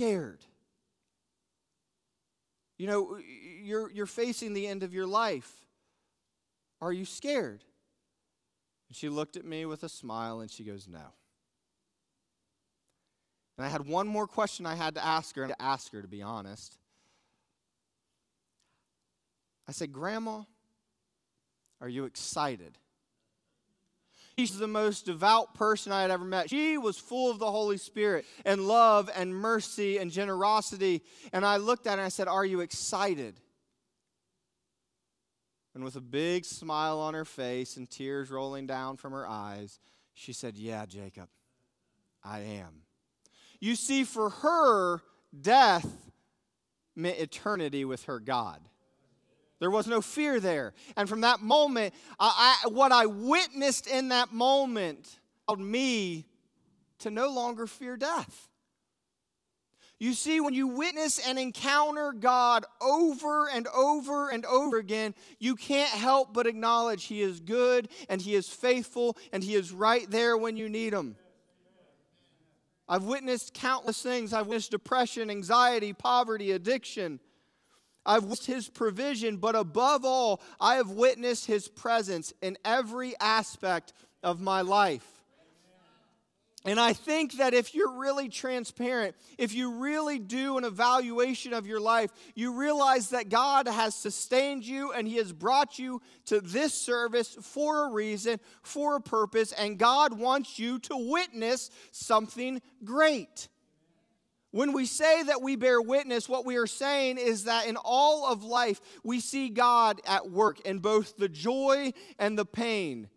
scared? You know, you're, you're facing the end of your life. Are you scared? And she looked at me with a smile and she goes, No. And I had one more question I had to ask her, and to ask her, to be honest. I said, Grandma, are you excited? She's the most devout person I had ever met. She was full of the Holy Spirit and love and mercy and generosity. And I looked at her and I said, Are you excited? And with a big smile on her face and tears rolling down from her eyes, she said, Yeah, Jacob, I am. You see, for her, death meant eternity with her God. There was no fear there. And from that moment, I, I, what I witnessed in that moment allowed me to no longer fear death. You see, when you witness and encounter God over and over and over again, you can't help but acknowledge He is good and He is faithful and He is right there when you need Him. I've witnessed countless things. I've witnessed depression, anxiety, poverty, addiction. I've witnessed his provision, but above all, I have witnessed his presence in every aspect of my life. And I think that if you're really transparent, if you really do an evaluation of your life, you realize that God has sustained you and He has brought you to this service for a reason, for a purpose, and God wants you to witness something great. When we say that we bear witness, what we are saying is that in all of life, we see God at work in both the joy and the pain.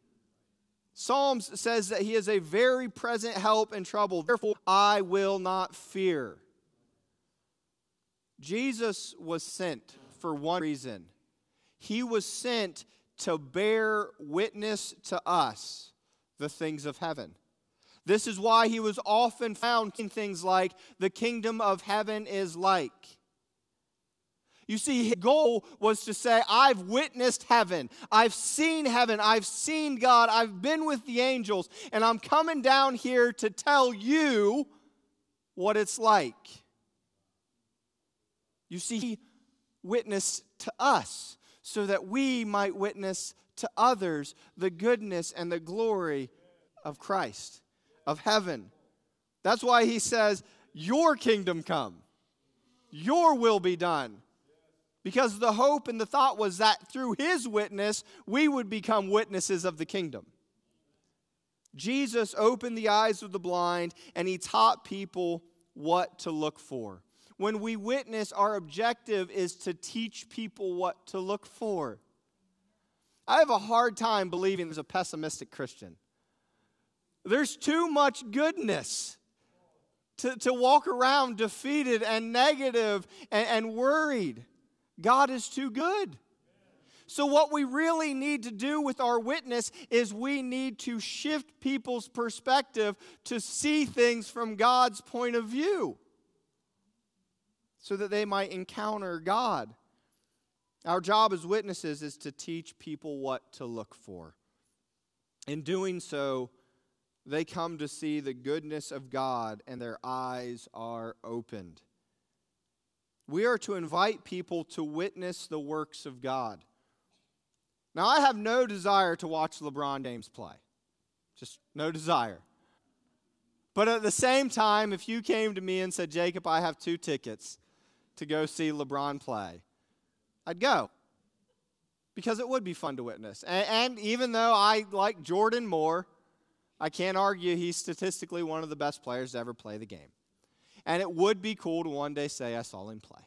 Psalms says that he is a very present help in trouble. Therefore, I will not fear. Jesus was sent for one reason. He was sent to bear witness to us the things of heaven. This is why he was often found in things like, the kingdom of heaven is like. You see, his goal was to say, I've witnessed heaven. I've seen heaven. I've seen God. I've been with the angels. And I'm coming down here to tell you what it's like. You see, he witnessed to us so that we might witness to others the goodness and the glory of Christ of heaven. That's why he says, Your kingdom come, your will be done. Because the hope and the thought was that through his witness, we would become witnesses of the kingdom. Jesus opened the eyes of the blind and he taught people what to look for. When we witness, our objective is to teach people what to look for. I have a hard time believing there's a pessimistic Christian. There's too much goodness to, to walk around defeated and negative and, and worried. God is too good. So, what we really need to do with our witness is we need to shift people's perspective to see things from God's point of view so that they might encounter God. Our job as witnesses is to teach people what to look for. In doing so, they come to see the goodness of God and their eyes are opened. We are to invite people to witness the works of God. Now, I have no desire to watch LeBron James play, just no desire. But at the same time, if you came to me and said, Jacob, I have two tickets to go see LeBron play, I'd go because it would be fun to witness. And, and even though I like Jordan more, I can't argue he's statistically one of the best players to ever play the game. And it would be cool to one day say, I saw him play.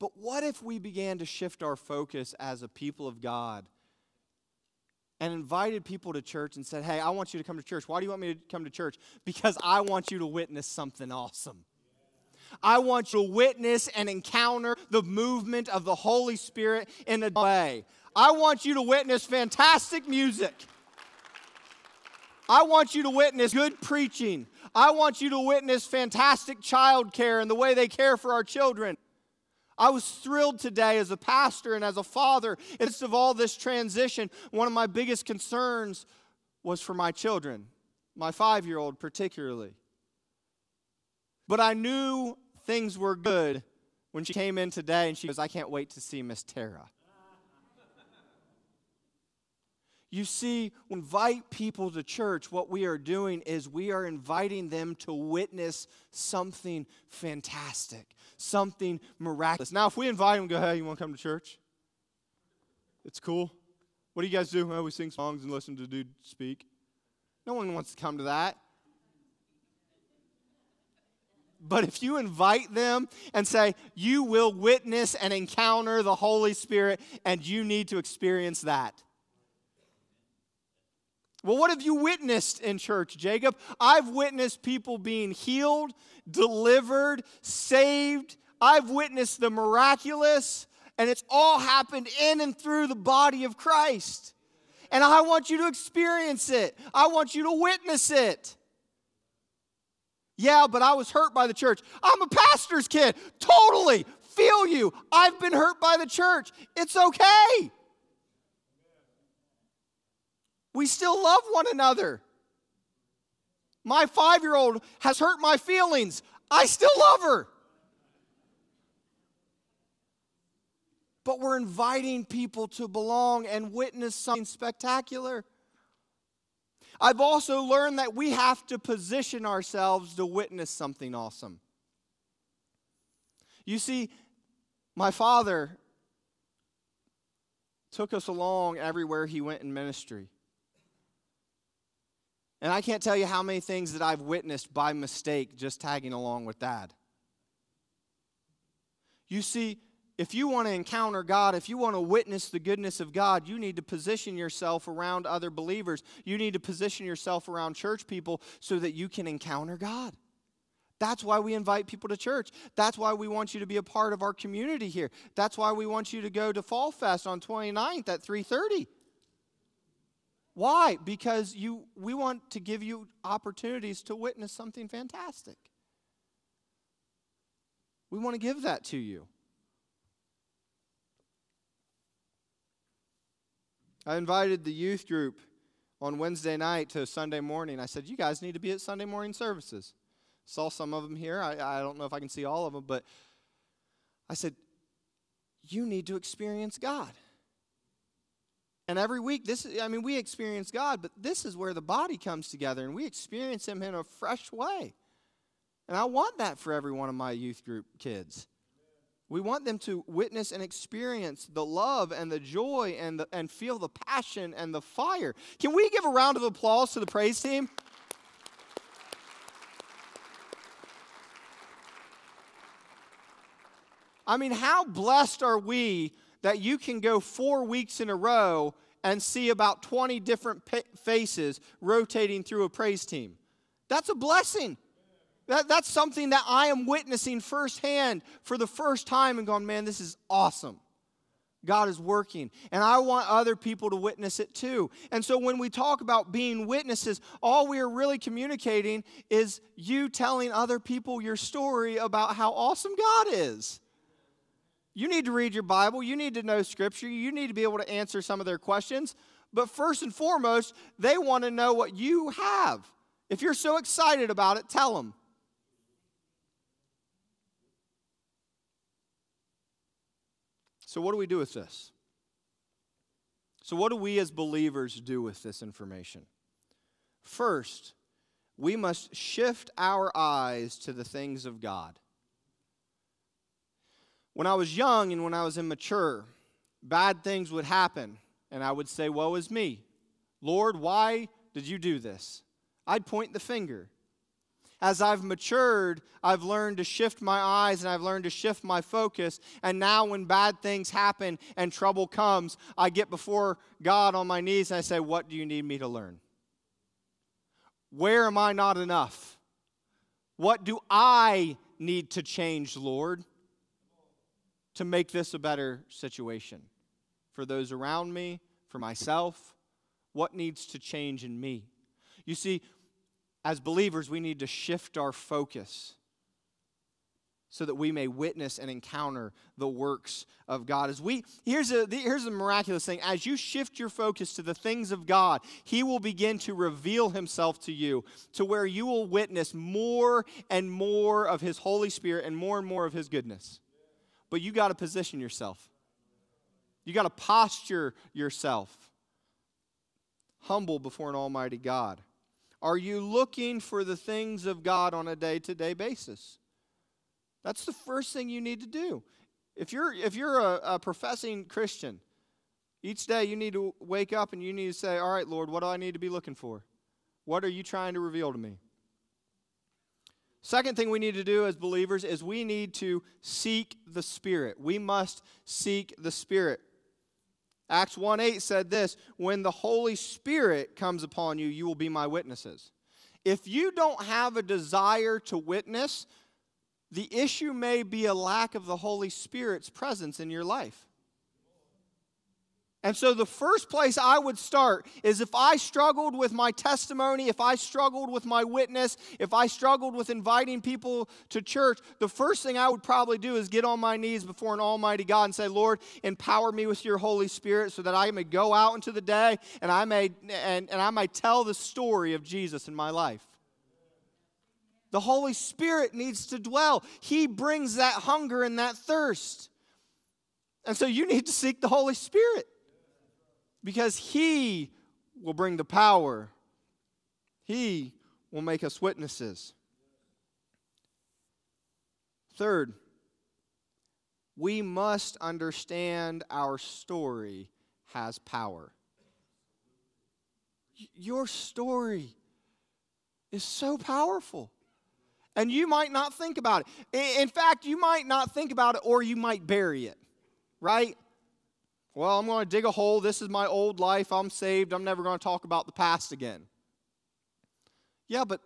But what if we began to shift our focus as a people of God and invited people to church and said, Hey, I want you to come to church. Why do you want me to come to church? Because I want you to witness something awesome. I want you to witness and encounter the movement of the Holy Spirit in a way. I want you to witness fantastic music. I want you to witness good preaching. I want you to witness fantastic child care and the way they care for our children. I was thrilled today as a pastor and as a father. In the midst of all this transition, one of my biggest concerns was for my children, my five year old particularly. But I knew things were good when she came in today and she goes, I can't wait to see Miss Tara. You see, invite people to church, what we are doing is we are inviting them to witness something fantastic, something miraculous. Now, if we invite them, go, hey, you want to come to church? It's cool. What do you guys do? Oh, we sing songs and listen to dude speak. No one wants to come to that. But if you invite them and say, you will witness and encounter the Holy Spirit, and you need to experience that. Well, what have you witnessed in church, Jacob? I've witnessed people being healed, delivered, saved. I've witnessed the miraculous, and it's all happened in and through the body of Christ. And I want you to experience it, I want you to witness it. Yeah, but I was hurt by the church. I'm a pastor's kid. Totally feel you. I've been hurt by the church. It's okay. We still love one another. My five year old has hurt my feelings. I still love her. But we're inviting people to belong and witness something spectacular. I've also learned that we have to position ourselves to witness something awesome. You see, my father took us along everywhere he went in ministry. And I can't tell you how many things that I've witnessed by mistake just tagging along with dad. You see, if you want to encounter God, if you want to witness the goodness of God, you need to position yourself around other believers. You need to position yourself around church people so that you can encounter God. That's why we invite people to church. That's why we want you to be a part of our community here. That's why we want you to go to Fall Fest on 29th at 3:30. Why? Because you, we want to give you opportunities to witness something fantastic. We want to give that to you. I invited the youth group on Wednesday night to Sunday morning. I said, You guys need to be at Sunday morning services. Saw some of them here. I, I don't know if I can see all of them, but I said, You need to experience God. And every week, this is, I mean, we experience God, but this is where the body comes together and we experience Him in a fresh way. And I want that for every one of my youth group kids. We want them to witness and experience the love and the joy and, the, and feel the passion and the fire. Can we give a round of applause to the praise team? I mean, how blessed are we that you can go four weeks in a row and see about 20 different faces rotating through a praise team. That's a blessing. That, that's something that I am witnessing firsthand for the first time and going, man, this is awesome. God is working. And I want other people to witness it too. And so when we talk about being witnesses, all we are really communicating is you telling other people your story about how awesome God is. You need to read your Bible. You need to know Scripture. You need to be able to answer some of their questions. But first and foremost, they want to know what you have. If you're so excited about it, tell them. So, what do we do with this? So, what do we as believers do with this information? First, we must shift our eyes to the things of God. When I was young and when I was immature, bad things would happen, and I would say, Woe is me. Lord, why did you do this? I'd point the finger. As I've matured, I've learned to shift my eyes and I've learned to shift my focus. And now, when bad things happen and trouble comes, I get before God on my knees and I say, What do you need me to learn? Where am I not enough? What do I need to change, Lord? To make this a better situation for those around me, for myself? What needs to change in me? You see, as believers, we need to shift our focus so that we may witness and encounter the works of God. As we here's a here's a miraculous thing. As you shift your focus to the things of God, He will begin to reveal Himself to you, to where you will witness more and more of His Holy Spirit and more and more of His goodness. But you got to position yourself. You got to posture yourself humble before an almighty God. Are you looking for the things of God on a day to day basis? That's the first thing you need to do. If you're, if you're a, a professing Christian, each day you need to wake up and you need to say, All right, Lord, what do I need to be looking for? What are you trying to reveal to me? Second thing we need to do as believers is we need to seek the Spirit. We must seek the Spirit. Acts 1 8 said this When the Holy Spirit comes upon you, you will be my witnesses. If you don't have a desire to witness, the issue may be a lack of the Holy Spirit's presence in your life. And so, the first place I would start is if I struggled with my testimony, if I struggled with my witness, if I struggled with inviting people to church, the first thing I would probably do is get on my knees before an Almighty God and say, Lord, empower me with your Holy Spirit so that I may go out into the day and I may, and, and I may tell the story of Jesus in my life. The Holy Spirit needs to dwell. He brings that hunger and that thirst. And so you need to seek the Holy Spirit because He will bring the power, He will make us witnesses. Third, we must understand our story has power. Your story is so powerful. And you might not think about it. In fact, you might not think about it or you might bury it, right? Well, I'm going to dig a hole. This is my old life. I'm saved. I'm never going to talk about the past again. Yeah, but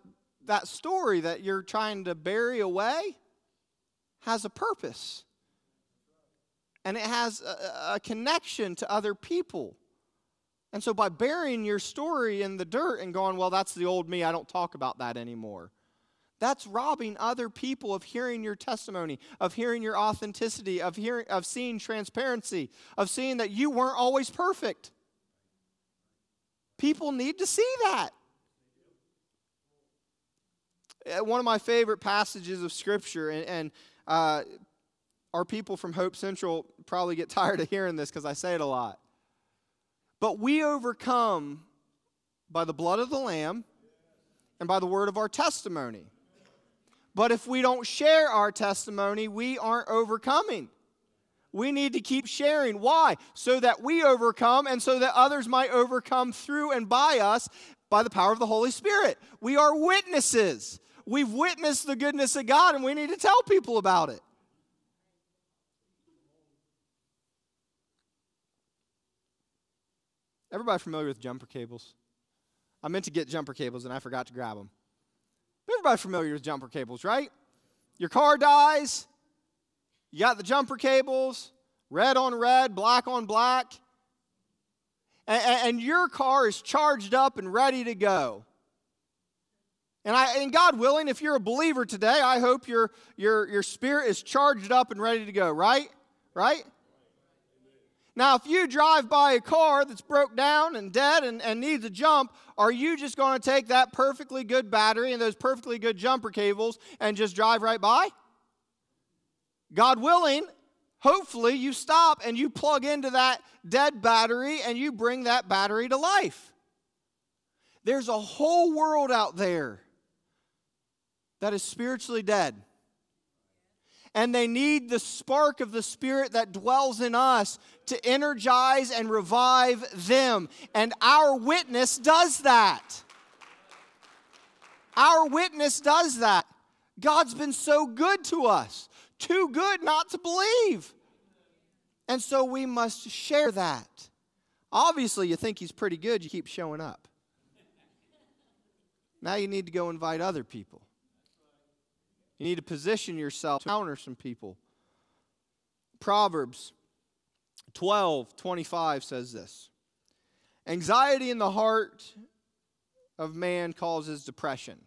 that story that you're trying to bury away has a purpose. And it has a, a connection to other people. And so by burying your story in the dirt and going, well, that's the old me, I don't talk about that anymore that's robbing other people of hearing your testimony, of hearing your authenticity, of hearing of seeing transparency, of seeing that you weren't always perfect. People need to see that. Uh, one of my favorite passages of Scripture, and, and uh, our people from Hope Central probably get tired of hearing this because I say it a lot. But we overcome by the blood of the Lamb and by the word of our testimony. But if we don't share our testimony, we aren't overcoming. We need to keep sharing. Why? So that we overcome and so that others might overcome through and by us by the power of the Holy Spirit. We are witnesses. We've witnessed the goodness of God and we need to tell people about it. Everybody familiar with jumper cables? I meant to get jumper cables and I forgot to grab them. Everybody familiar with jumper cables, right? Your car dies, you got the jumper cables, red on red, black on black, and, and your car is charged up and ready to go. And, I, and God willing, if you're a believer today, I hope your, your, your spirit is charged up and ready to go, right? Right? Now, if you drive by a car that's broke down and dead and, and needs a jump, are you just going to take that perfectly good battery and those perfectly good jumper cables and just drive right by? God willing, hopefully you stop and you plug into that dead battery and you bring that battery to life. There's a whole world out there that is spiritually dead and they need the spark of the Spirit that dwells in us to energize and revive them. And our witness does that. Our witness does that. God's been so good to us, too good not to believe. And so we must share that. Obviously, you think He's pretty good, you keep showing up. Now you need to go invite other people. You need to position yourself to counter some people. Proverbs 12 25 says this Anxiety in the heart of man causes depression,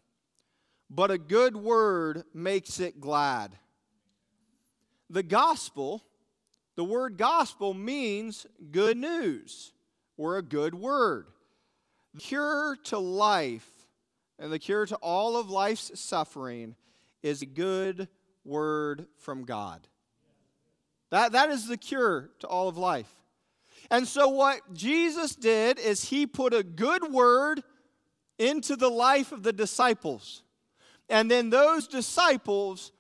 but a good word makes it glad. the gospel, the word gospel means good news or a good word. The cure to life and the cure to all of life's suffering is a good word from God. That, that is the cure to all of life. And so, what Jesus did is he put a good word into the life of the disciples. And then those disciples,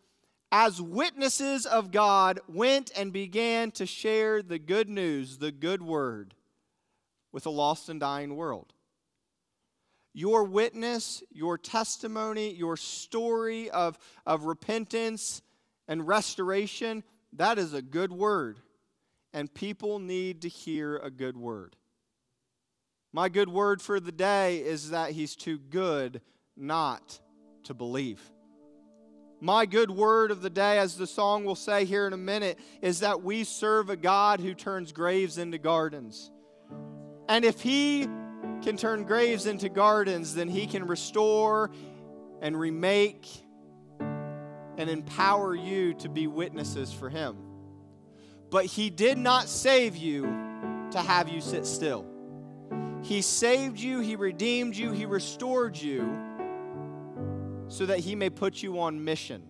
as witnesses of God, went and began to share the good news, the good word, with a lost and dying world. Your witness, your testimony, your story of, of repentance and restoration, that is a good word. And people need to hear a good word. My good word for the day is that he's too good not to believe. My good word of the day, as the song will say here in a minute, is that we serve a God who turns graves into gardens. And if he can turn graves into gardens, then he can restore and remake and empower you to be witnesses for him. But he did not save you to have you sit still. He saved you, he redeemed you, he restored you so that he may put you on mission,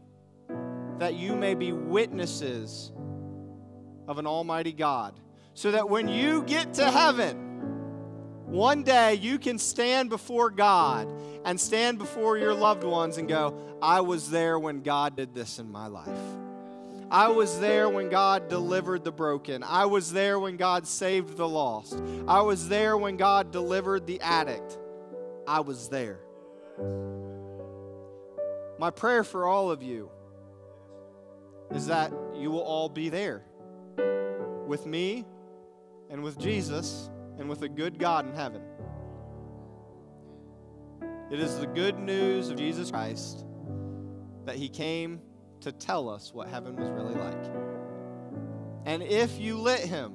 that you may be witnesses of an almighty God, so that when you get to heaven, one day you can stand before God and stand before your loved ones and go, I was there when God did this in my life. I was there when God delivered the broken. I was there when God saved the lost. I was there when God delivered the addict. I was there. My prayer for all of you is that you will all be there with me and with Jesus and with a good God in heaven. It is the good news of Jesus Christ that He came to tell us what heaven was really like. And if you let Him,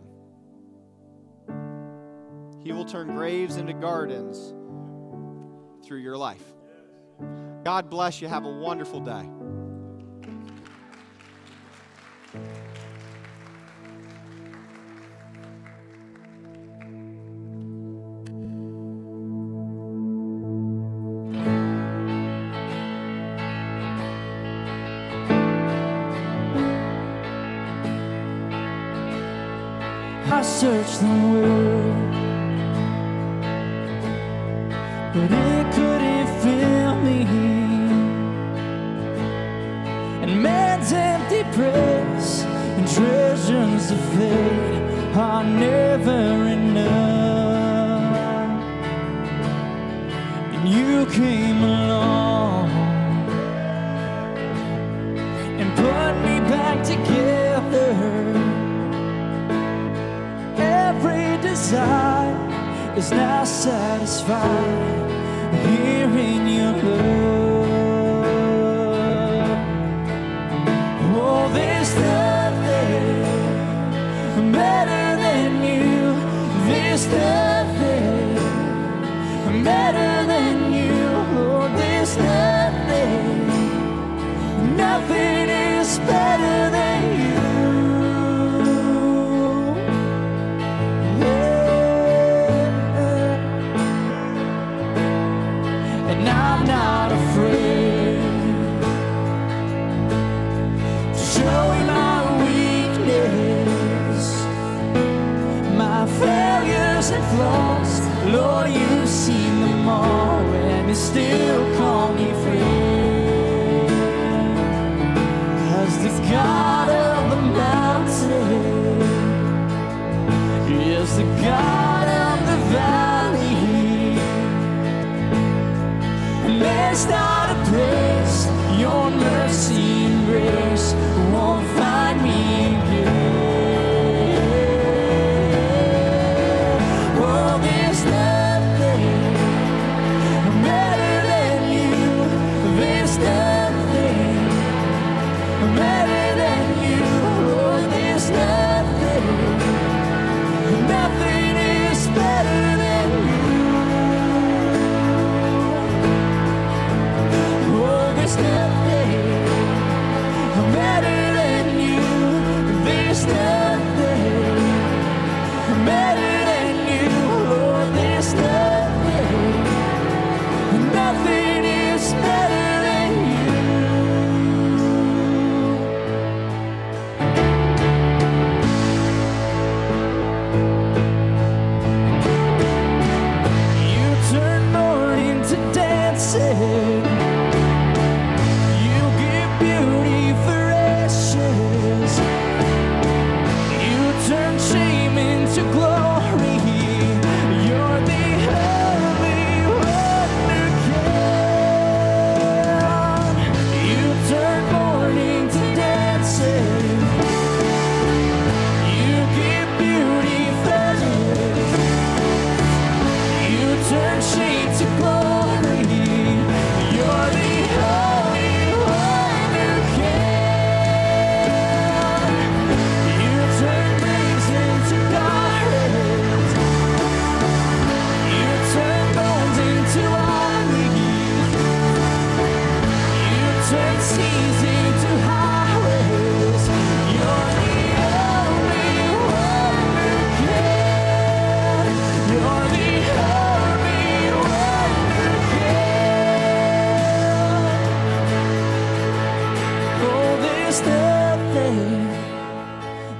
He will turn graves into gardens through your life. God bless you. Have a wonderful day. Never enough. And you came along and put me back together every desire is now satisfied here nothing better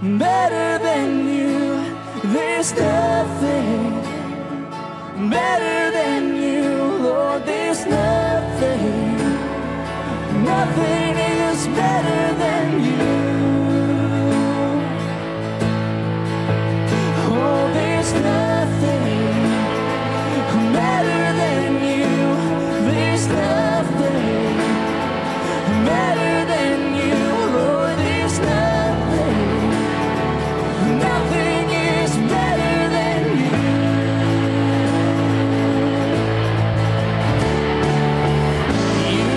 better than you. There's nothing better than you, Lord. There's nothing, nothing is better than you.